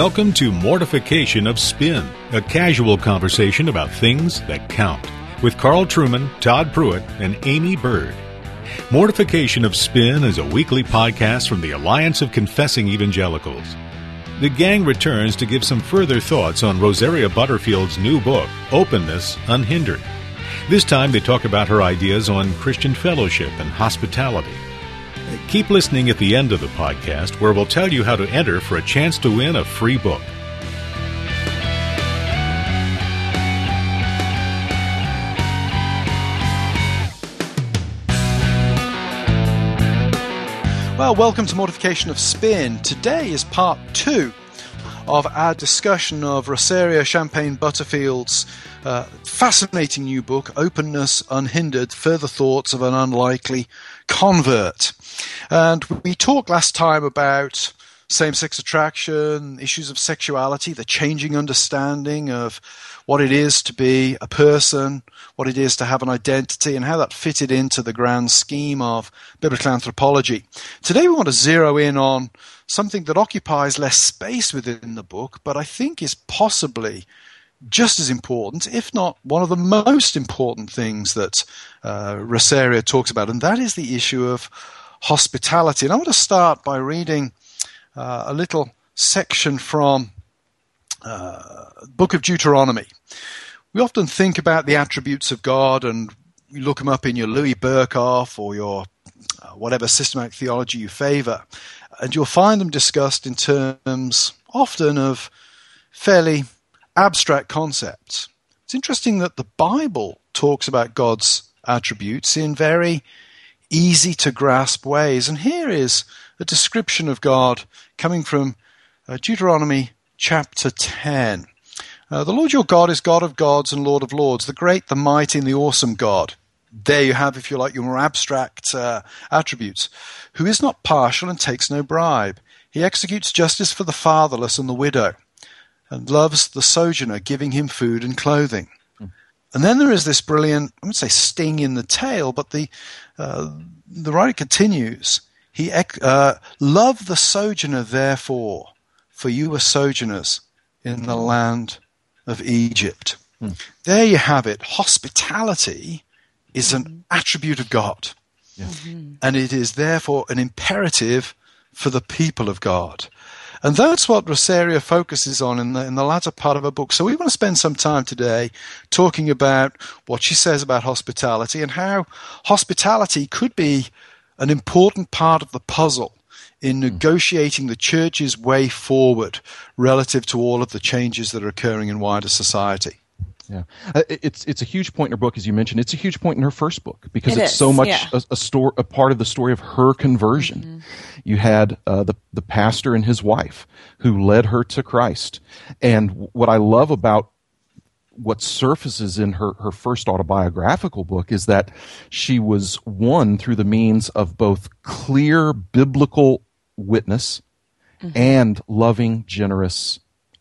Welcome to Mortification of Spin, a casual conversation about things that count, with Carl Trueman, Todd Pruitt, and Aimee Byrd. Mortification of Spin is a weekly podcast from the Alliance of Confessing Evangelicals. The gang returns to give some further thoughts on Rosaria Butterfield's new book, Openness Unhindered. This time they talk about her ideas on Christian fellowship and hospitality. Keep listening at the end of the podcast where we'll tell you how to enter for a chance to win a free book. Well, welcome to Mortification of Spin. Today is part two of our discussion of Rosaria Champagne Butterfield's uh, fascinating new book, Openness Unhindered Further Thoughts of an Unlikely Convert. And we talked last time about same sex attraction, issues of sexuality, the changing understanding of what it is to be a person, what it is to have an identity, and how that fitted into the grand scheme of biblical anthropology. Today we want to zero in on something that occupies less space within the book, but I think is possibly just as important, if not one of the most important things that uh, Rosaria talks about, and that is the issue of hospitality. And I want to start by reading uh, a little section from uh, Book of Deuteronomy. We often think about the attributes of God and you look them up in your Louis Berkhof or your uh, whatever systematic theology you favor, and you'll find them discussed in terms often of fairly abstract concepts. It's interesting that the Bible talks about God's attributes in very easy to grasp ways. And here is a description of God coming from uh, Deuteronomy chapter 10. Uh, the Lord your God is God of gods and Lord of lords, the great, the mighty, and the awesome God. There you have, if you like, your more abstract uh, attributes. Who is not partial and takes no bribe. He executes justice for the fatherless and the widow, and loves the sojourner, giving him food and clothing. And then there is this brilliant, I would say sting in the tail, but the, uh, the writer continues. He uh, love the sojourner, therefore, for you were sojourners in the land of Egypt. Hmm. There you have it. Hospitality is an attribute of God. Yeah. Mm-hmm. And it is therefore an imperative for the people of God. And that's what Rosaria focuses on in the, in the latter part of her book. So we want to spend some time today talking about what she says about hospitality and how hospitality could be an important part of the puzzle in hmm. negotiating the church's way forward relative to all of the changes that are occurring in wider society. Yeah, uh, it's it's a huge point in her book, as you mentioned. It's a huge point in her first book because it it's is, so much yeah. a, a, story, a part of the story of her conversion. Mm-hmm. You had uh, the the pastor and his wife who led her to Christ, and what I love about what surfaces in her, her first autobiographical book is that she was won through the means of both clear biblical witness mm-hmm. and loving, generous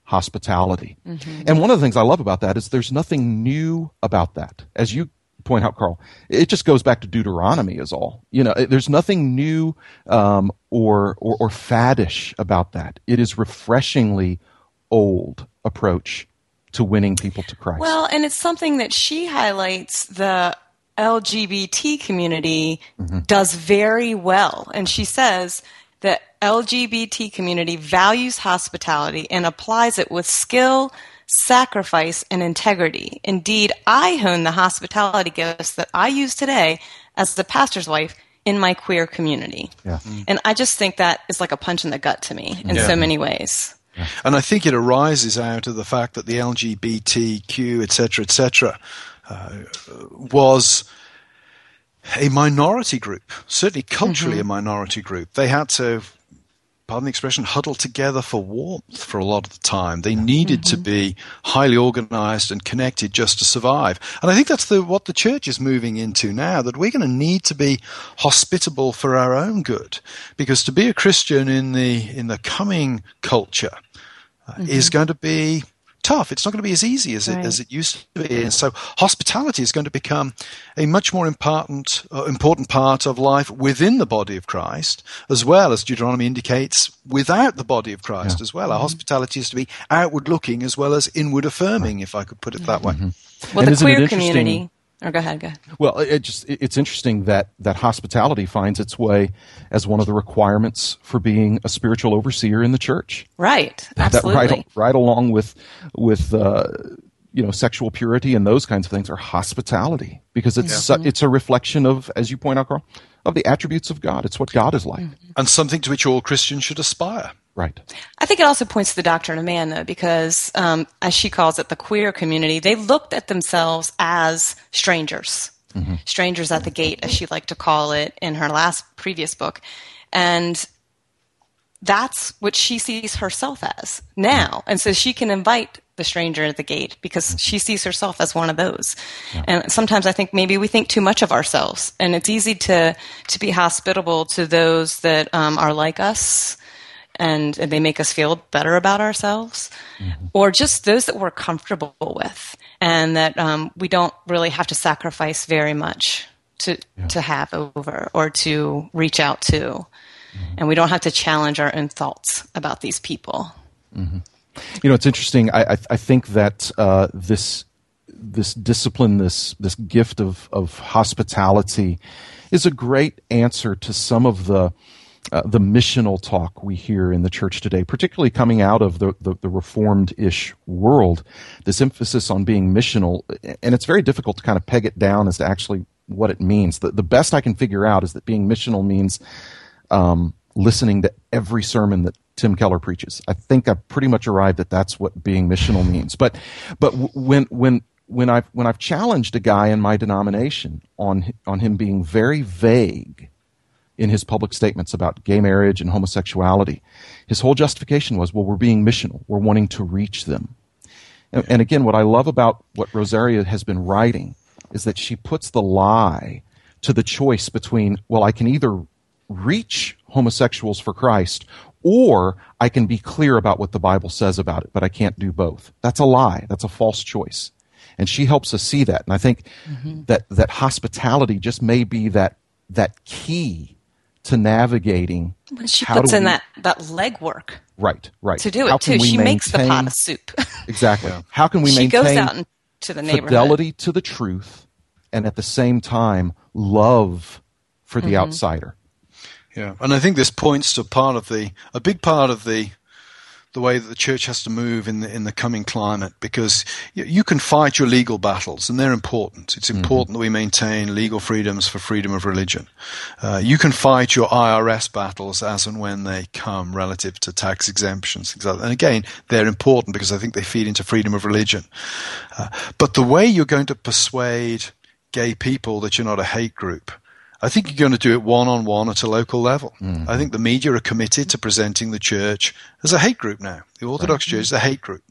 hospitality. Mm-hmm. And one of the things I love about that is there's nothing new about that. As you point out, Carl, it just goes back to Deuteronomy is all. You know, there's nothing new um, or, or, or faddish about that. It is refreshingly old approach to winning people to Christ. Well, and it's something that she highlights the LGBT community mm-hmm. does very well. And she says the LGBT community values hospitality and applies it with skill, sacrifice, and integrity. Indeed, I hone the hospitality gifts that I use today as the pastor's wife in my queer community. Yeah. And I just think that is like a punch in the gut to me in yeah. so many ways. And I think it arises out of the fact that the LGBTQ, etc., etc., uh, was a minority group, certainly culturally mm-hmm. a minority group. They had to, pardon the expression, huddle together for warmth for a lot of the time. They needed mm-hmm. to be highly organized and connected just to survive. And I think that's the, what the church is moving into now, that we're going to need to be hospitable for our own good. Because to be a Christian in the, in the coming culture uh, mm-hmm. is going to be tough. It's not going to be as easy as right. it as it used to be. And so hospitality is going to become a much more important uh, important part of life within the body of Christ, as well as Deuteronomy indicates without the body of Christ yeah. as well. Our mm-hmm. hospitality is to be outward looking as well as inward affirming, if I could put it that way. Mm-hmm. Well, and the queer community or go ahead, go ahead. Well, it just it's interesting that that hospitality finds its way as one of the requirements for being a spiritual overseer in the church. Right. Absolutely. That right, right along with with uh, you know sexual purity and those kinds of things are hospitality because it's yeah. a, it's a reflection of as you point out, Carl, of the attributes of God. It's what God is like, mm-hmm. and something to which all Christians should aspire. Right. I think it also points to the doctrine of man, though, because um, as she calls it, the queer community, they looked at themselves as strangers, mm-hmm. strangers at the gate, as she liked to call it in her last previous book. And that's what she sees herself as now. And so she can invite the stranger at the gate because she sees herself as one of those. Yeah. And sometimes I think maybe we think too much of ourselves, and it's easy to to be hospitable to those that um, are like us and, and they make us feel better about ourselves, mm-hmm. or just those that we're comfortable with and that um, we don't really have to sacrifice very much to yeah. to have over or to reach out to, mm-hmm. and we don't have to challenge our own thoughts about these people. Mm-hmm. You know, it's interesting. I I, I think that uh, this this discipline, this this gift of of hospitality, is a great answer to some of the uh, the missional talk we hear in the church today, particularly coming out of the, the, the reformed ish world, this emphasis on being missional. And it's very difficult to kind of peg it down as to actually what it means. The, the best I can figure out is that being missional means um, listening to every sermon that Tim Keller preaches. I think I've pretty much arrived that that's what being missional means. But, but when, when, when I've, when I've challenged a guy in my denomination on, on him being very vague in his public statements about gay marriage and homosexuality. His whole justification was, well, we're being missional. We're wanting to reach them. And, and again, what I love about what Rosaria has been writing is that she puts the lie to the choice between, well, I can either reach homosexuals for Christ or I can be clear about what the Bible says about it, but I can't do both. That's a lie. That's a false choice. And she helps us see that. And I think mm-hmm. that, that hospitality just may be that, that key to navigating. When She puts in we, that, that legwork. Right, right. To do it too. She maintain, makes the pot of soup. exactly. Yeah. How can we she maintain goes out to the neighborhood. fidelity to the truth and at the same time love for the mm-hmm. outsider? Yeah, and I think this points to part of the a big part of the the way that the church has to move in the in the coming climate because you, you can fight your legal battles and they're important. It's mm-hmm. important mm-hmm. that we maintain legal freedoms for freedom of religion. Uh, you can fight your IRS battles as and when they come relative to tax exemptions, and again, they're important because I think they feed into freedom of religion. Uh, but the way you're going to persuade gay people that you're not a hate group I think you're going to do it one on one at a local level. Mm-hmm. I think the media are committed to presenting the church as a hate group now. The Orthodox right. Church is a hate group.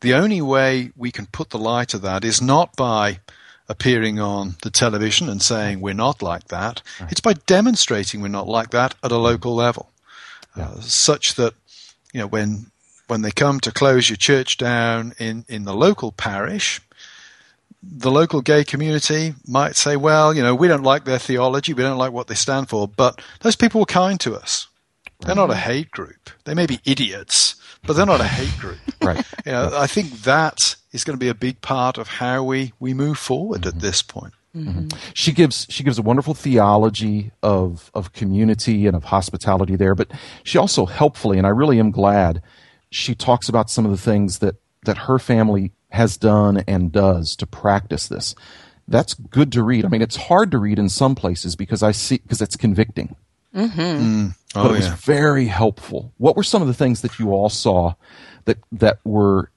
The only way we can put the lie to that is not by appearing on the television and saying we're not like that. Right. It's by demonstrating we're not like that at a local level, yeah. uh, such that you know when when they come to close your church down in in the local parish, the local gay community might say, well, you know, we don't like their theology, we don't like what they stand for, but those people were kind to us. They're not a mm-hmm. hate group. They may be idiots, but they're not a hate group. right. You know, I think that is going to be a big part of how we, we move forward mm-hmm. at this point. Mm-hmm. She gives she gives a wonderful theology of of community and of hospitality there, but she also helpfully, and I really am glad, she talks about some of the things that that her family has done and does to practice this. That's good to read. I mean, it's hard to read in some places because I see because it's convicting. Mm-hmm. Mm. Oh, but it was yeah. very helpful. What were some of the things that you all saw that that were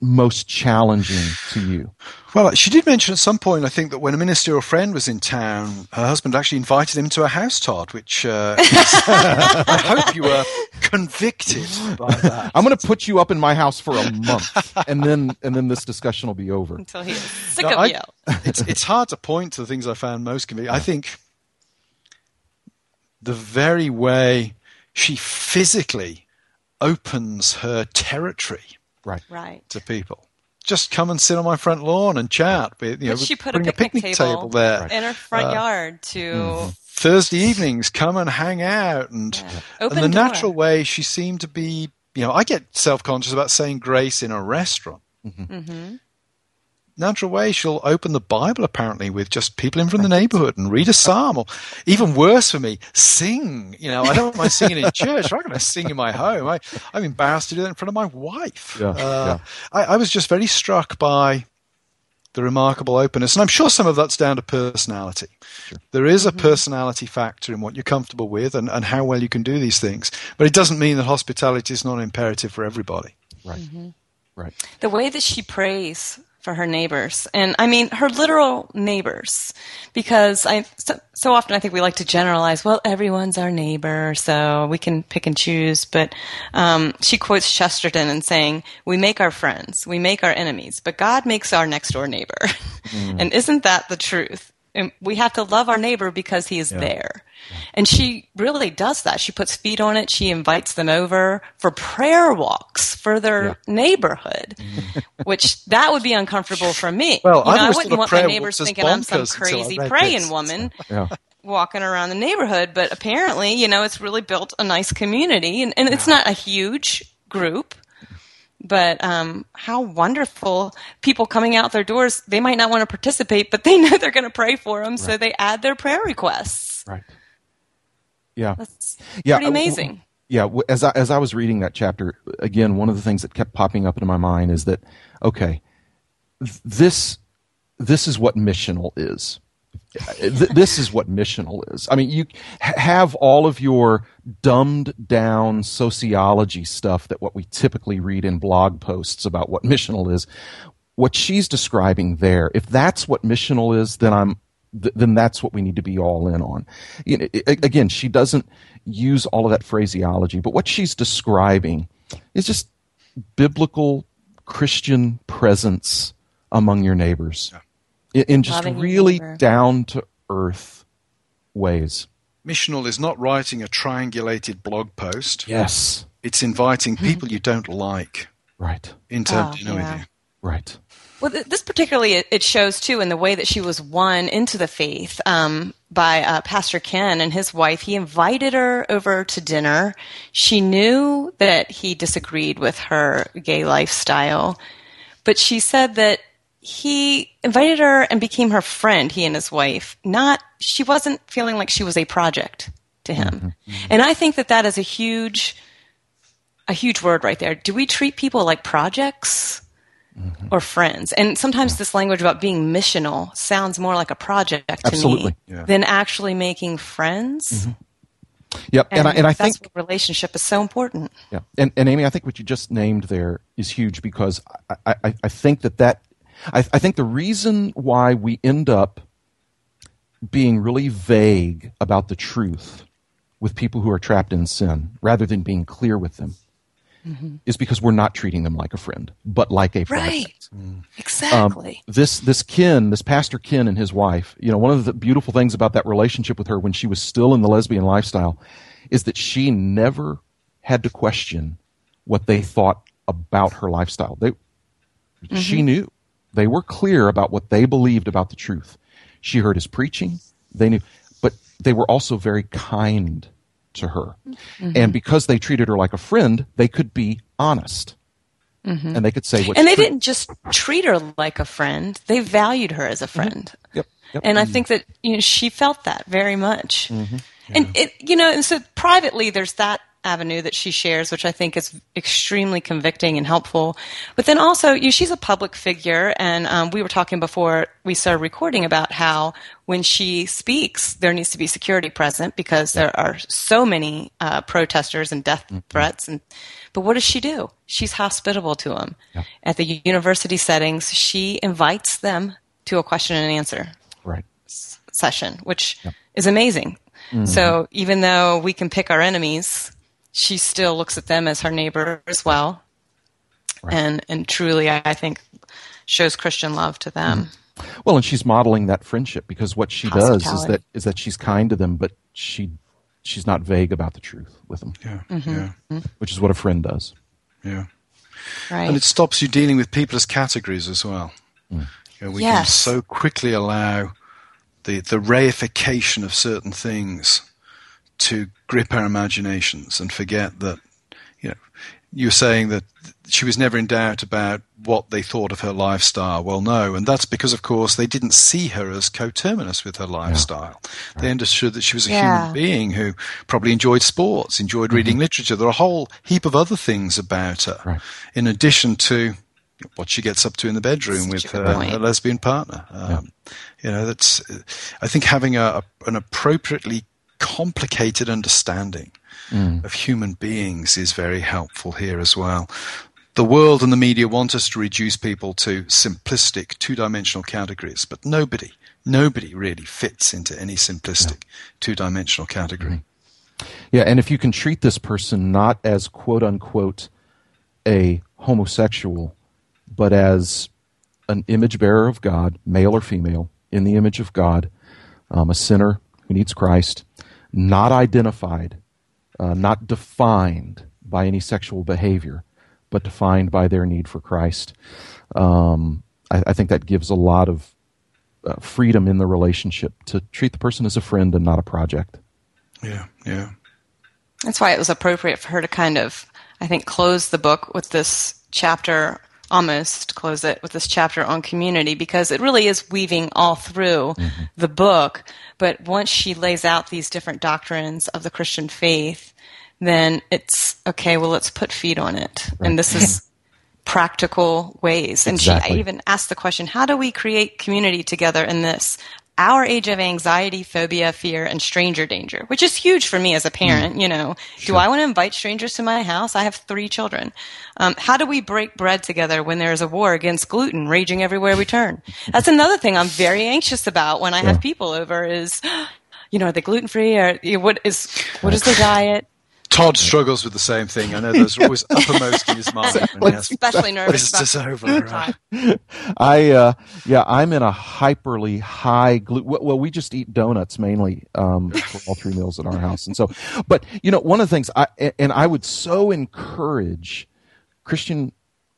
most challenging to you? Well, she did mention at some point, I think, that when a ministerial friend was in town, her husband actually invited him to a house, Todd, which uh, is, I hope you were convicted by that. I'm going to put you up in my house for a month, and then and then this discussion will be over. Until he's sick now, of I, you. It's, it's hard to point to the things I found most convicting. I think the very way she physically opens her territory right, right. to people. Just come and sit on my front lawn and chat. With, you know, she put a picnic, a picnic, table, table, there in her front uh, yard to. Mm-hmm. Thursday evenings, come and hang out, and, yeah. and the door. natural way she seemed to be. You know, I get self conscious about saying grace in a restaurant. Mm-hmm. Mm-hmm natural way, she'll open the Bible apparently with just people in from the neighborhood and read a psalm, or even worse for me, sing. You know, I don't mind singing in church. I'm not going to sing in my home. I, I'm embarrassed to do that in front of my wife. Yeah, uh, yeah. I, I was just very struck by the remarkable openness. And I'm sure some of that's down to personality. Sure. There is a mm-hmm. personality factor in what you're comfortable with and, and how well you can do these things. But it doesn't mean that hospitality is not imperative for everybody. Right. Mm-hmm. Right. The way that she prays for her neighbors. And I mean her literal neighbors because I so, so, often I think we like to generalize, well, everyone's our neighbor, so we can pick and choose. But um, she quotes Chesterton and saying, we make our friends, we make our enemies, but God makes our next door neighbor. Mm. and isn't that the truth? And we have to love our neighbor because he is yeah. there. And she really does that. She puts feet on it. She invites them over for prayer walks for their yeah. neighborhood, which that would be uncomfortable for me. Well, you know, I wouldn't want my neighbors thinking I'm some crazy praying this. woman. Yeah. Walking around the neighborhood, but apparently, you know, it's really built a nice community, and, and it's not a huge group, but um, how wonderful people coming out their doors they might not want to participate but they know they're going to pray for them right. so they add their prayer requests right yeah, That's yeah, pretty amazing. yeah, as I, as I was reading that chapter again, one of the things that kept popping up into my mind is that okay, this this is what missional is. This is what missional is. I mean, you have all of your dumbed down sociology stuff that what we typically read in blog posts about what missional is. What she's describing there, if that's what missional is, then I'm th- then that's what we need to be all in on. Again, she doesn't use all of that phraseology, but what she's describing is just biblical Christian presence among your neighbors in, in just really down to earth ways. Missional is not writing a triangulated blog post. Yes. It's inviting people you don't like. Right. Into oh, dinner yeah. with you. Right. Well, this particularly it shows too in the way that she was won into the faith um, by uh, Pastor Ken and his wife. He invited her over to dinner. She knew that he disagreed with her gay lifestyle, but she said that he invited her and became her friend. He and his wife. Not she wasn't feeling like she was a project to him, mm-hmm. mm-hmm. and I think that that is a huge, a huge word right there. Do we treat people like projects? mm-hmm. or friends. And sometimes yeah. this language about being missional sounds more like a project to Absolutely. me yeah. than actually making friends. Mm-hmm. Yep, and, and, I, and I think relationship is so important. Yeah, and, and Aimee, I think what you just named there is huge because I, I, I think that that I, I think the reason why we end up being really vague about the truth with people who are trapped in sin rather than being clear with them mm-hmm. is because we're not treating them like a friend, but like a friend. Right. Mm. Exactly. Um, this this Ken, this Pastor Ken and his wife, you know, one of the beautiful things about that relationship with her when she was still in the lesbian lifestyle is that she never had to question what they thought about her lifestyle. They mm-hmm. she knew. They were clear about what they believed about the truth. She heard his preaching. They knew, but they were also very kind to her. Mm-hmm. And because they treated her like a friend, they could be honest. Mm-hmm. And they could say what And they true. didn't just treat her like a friend, they valued her as a mm-hmm. friend. Mm-hmm. Yep. Yep. And I think that you know she felt that very much. Mm-hmm. Yeah. And it you know, and so privately there's that avenue that she shares, which I think is extremely convicting and helpful. But then also, you know, she's a public figure, and um, we were talking before we started recording about how when she speaks, there needs to be security present because there are so many uh, protesters and death mm-hmm. threats. And but what does she do? She's hospitable to them. Yeah. At the university settings, she invites them to a question and answer right. session, which yeah. is amazing. Mm-hmm. So even though we can pick our enemies, she still looks at them as her neighbor as well, right. and and truly, I think, shows Christian love to them. Mm-hmm. Well, and she's modeling that friendship because what she does is that is that she's kind to them, but she she's not vague about the truth with them. Yeah, mm-hmm. yeah. Which is what a friend does. Yeah. Right. And it stops you dealing with people as categories as well. Mm. You know, we yes. can so quickly allow the, the reification of certain things to grip our imaginations and forget that, you know, you're saying that she was never in doubt about what they thought of her lifestyle. Well, no, and that's because, of course, they didn't see her as coterminous with her lifestyle. Yeah. They understood that she was a yeah. human being who probably enjoyed sports, enjoyed mm-hmm. reading literature. There are a whole heap of other things about her, right. in addition to what she gets up to in the bedroom with her, her, lesbian partner. Um, yeah. You know, that's. I think having a, a an appropriately complicated understanding mm. of human beings is very helpful here as well. The world and the media want us to reduce people to simplistic two dimensional categories, but nobody, nobody really fits into any simplistic yeah. two dimensional category. Mm. Yeah, and if you can treat this person not as quote unquote a homosexual, but as an image bearer of God, male or female, in the image of God, um, a sinner who needs Christ, not identified uh, not defined by any sexual behavior, but defined by their need for Christ. Um, I, I, think that gives a lot of uh, freedom in the relationship to treat the person as a friend and not a project. Yeah, yeah. That's why it was appropriate for her to kind of, I think, close the book with this chapter almost close it with this chapter on community because it really is weaving all through mm-hmm. the book. But once she lays out these different doctrines of the Christian faith, then it's okay, well, let's put feet on it. Right. And this is practical ways. And exactly. she I even asked the question, how do we create community together in this? Our age of anxiety, phobia, fear, and stranger danger, which is huge for me as a parent. Mm. You know, sure. do I want to invite strangers to my house? I have three children. Um, how do we break bread together when there is a war against gluten raging everywhere we turn? That's another thing I'm very anxious about when I yeah. have people over is, you know, are they gluten free or what is, what is their diet? Todd struggles with the same thing. I know those are always uppermost in his mind. Especially nervous. This is over. Right? I uh, yeah, I'm in a hyperly high gluten. Well, we just eat donuts mainly um, for all three meals at our house, and so. But you know, one of the things I and I would so encourage Christian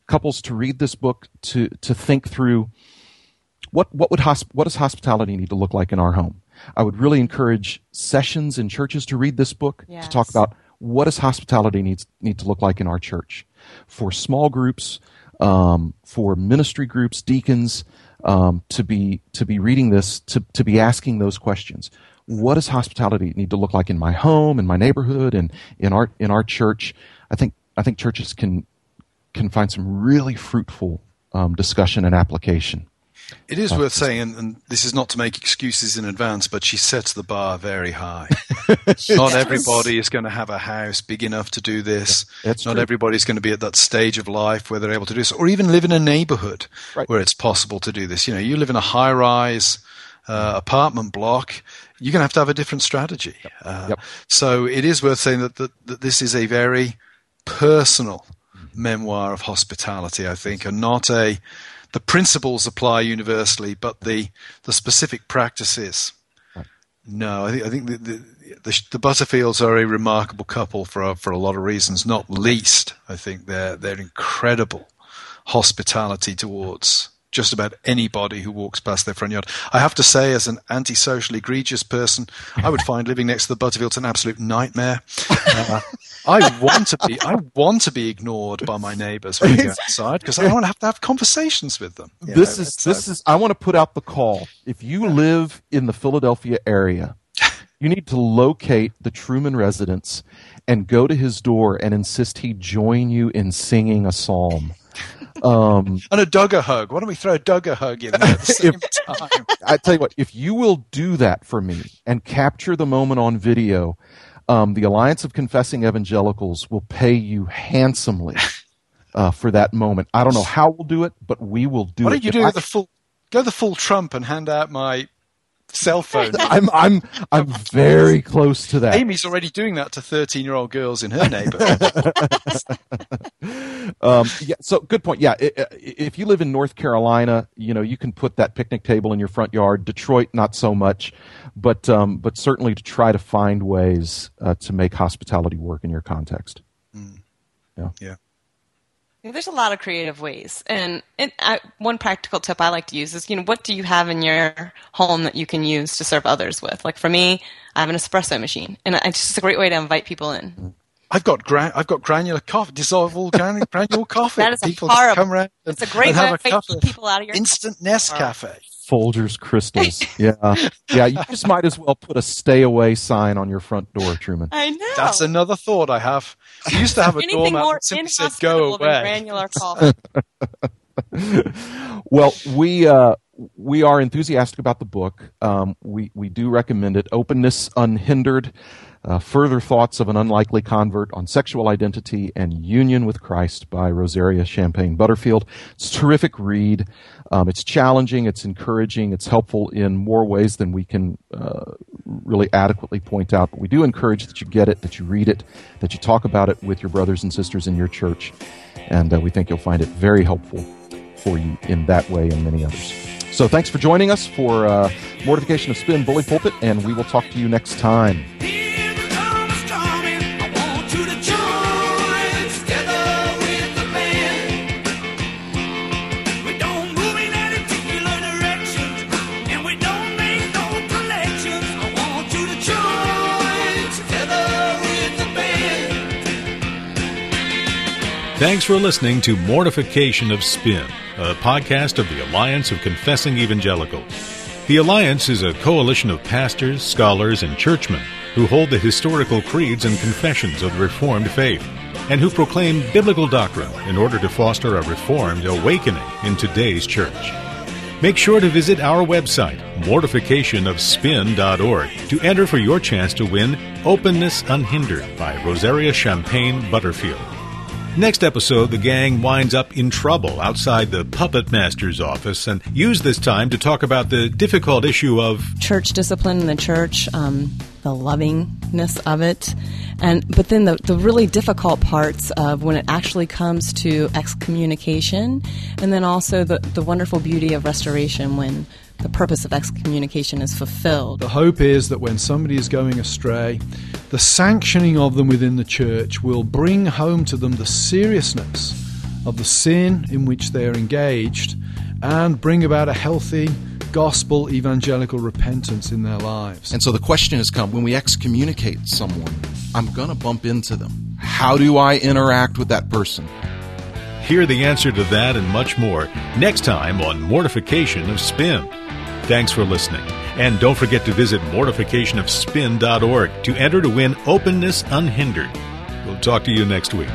couples to read this book to to think through what what would hosp- what does hospitality need to look like in our home. I would really encourage sessions in churches to read this book yes. to talk about what does hospitality needs need to look like in our church? For small groups um, for ministry groups deacons um, to be to be reading this to, to be asking those questions. What does hospitality need to look like in my home in my neighborhood and in our in our church? I think i think churches can can find some really fruitful um, discussion and application. It is worth saying, and, and, this is not to make excuses in advance, but she sets the bar very high. not everybody is going to have a house big enough to do this. Not everybody is going to be at that stage of life where they're able to do this, or even live in a neighborhood right. where it's possible to do this. You know, you live in a high rise uh, apartment block, you're going to have to have a different strategy. Yep. Uh, yep. So it is worth saying that, that, that this is a very personal mm-hmm. memoir of hospitality, I think, and not a the principles apply universally, but the the specific practices. Right. No, I think I think the, the, the, the Butterfields are a remarkable couple for a, for a lot of reasons. Not least, I think their their incredible hospitality towards just about anybody who walks past their front yard. I have to say, as an antisocial, egregious person, I would find living next to the Butterfields an absolute nightmare. Uh, I want to be, I want to be ignored by my neighbours when I go outside because I don't want to have to have conversations with them. This know, is this uh, is. I want to put out the call. If you live in the Philadelphia area, you need to locate the Trueman residence and go to his door and insist he join you in singing a psalm. Um, and a Doug a hug. Why don't we throw a Doug a hug in there at the same if, time? I tell you what, if you will do that for me and capture the moment on video, um, the Alliance of Confessing Evangelicals will pay you handsomely uh, for that moment. I don't know how we'll do it, but we will do Why it. don't you if do I, the full? Go the full Trump and hand out my cell phone. I'm I'm I'm very close to that. Aimee's already doing that to 13 year old girls in her neighborhood. um, yeah, so good point. Yeah, if you live in North Carolina, you know you can put that picnic table in your front yard. Detroit, not so much, but um, but certainly to try to find ways uh, to make hospitality work in your context. Mm. Yeah. Yeah. There's a lot of creative ways, and it, I, one practical tip I like to use is, you know, what do you have in your home that you can use to serve others with? Like for me, I have an espresso machine, and it's just a great way to invite people in. I've got gra- I've got granular coffee, dissolvable granular coffee. that is people horrible. come around and, it's a great way to have people out of your instant Nescafe. Folgers crystals. Yeah, yeah. You just might as well put a "stay away" sign on your front door, Trueman. I know. That's another thought I have. We used to have a doormat that simply said "Go away." Granular coffee. well, we uh, we are enthusiastic about the book. Um, we we do recommend it. Openness unhindered. Uh, Further Thoughts of an Unlikely Convert on Sexual Identity and Union with Christ by Rosaria Champagne Butterfield. It's a terrific read. Um, it's challenging, it's encouraging, it's helpful in more ways than we can uh, really adequately point out. But we do encourage that you get it, that you read it, that you talk about it with your brothers and sisters in your church. And uh, we think you'll find it very helpful for you in that way and many others. So thanks for joining us for uh, Mortification of Spin Bully Pulpit, and we will talk to you next time. Thanks for listening to Mortification of Spin, a podcast of the Alliance of Confessing Evangelicals. The Alliance is a coalition of pastors, scholars, and churchmen who hold the historical creeds and confessions of the Reformed faith and who proclaim biblical doctrine in order to foster a Reformed awakening in today's church. Make sure to visit our website, mortificationofspin.org, to enter for your chance to win Openness Unhindered by Rosaria Champagne Butterfield. Next episode, the gang winds up in trouble outside the puppet master's office and use this time to talk about the difficult issue of church discipline in the church, um, the lovingness of it, and but then the, the really difficult parts of when it actually comes to excommunication, and then also the, the wonderful beauty of restoration when the purpose of excommunication is fulfilled. The hope is that when somebody is going astray, the sanctioning of them within the church will bring home to them the seriousness of the sin in which they are engaged and bring about a healthy gospel evangelical repentance in their lives. And so the question has come when we excommunicate someone, I'm going to bump into them. How do I interact with that person? Hear the answer to that and much more next time on Mortification of Spin. Thanks for listening. And don't forget to visit mortificationofspin.org to enter to win Openness Unhindered. We'll talk to you next week.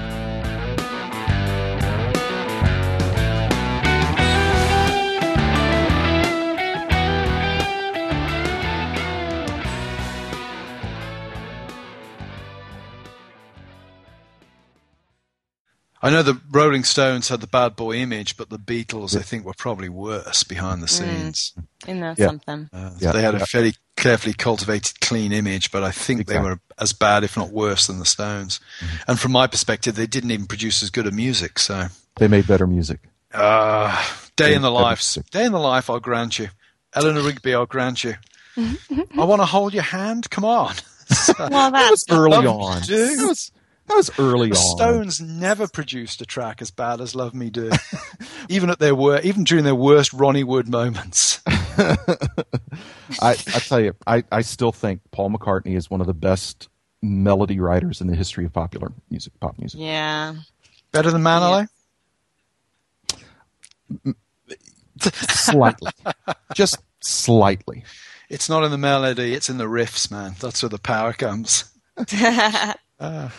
I know the Rolling Stones had the bad boy image, but the Beatles, I think, were probably worse behind the mm. scenes. Mm. Isn't that yeah. something? Uh, yeah. They had a fairly carefully cultivated, clean image, but I think exactly. they were as bad, if not worse, than the Stones. Mm-hmm. And from my perspective, they didn't even produce as good a music. So they made better music. Uh, day in the life, day in the life. I'll grant you. Eleanor Rigby, I'll grant you. I want to hold your hand. Come on. well, that was early on. That was, that was early the on. Stones never produced a track as bad as "Love Me Do," even at their wor- even during their worst Ronnie Wood moments. I, I tell you, I, I still think Paul McCartney is one of the best melody writers in the history of popular music, pop music. Yeah, better than Manolo. Yeah. slightly, just slightly. It's not in the melody; it's in the riffs, man. That's where the power comes. uh.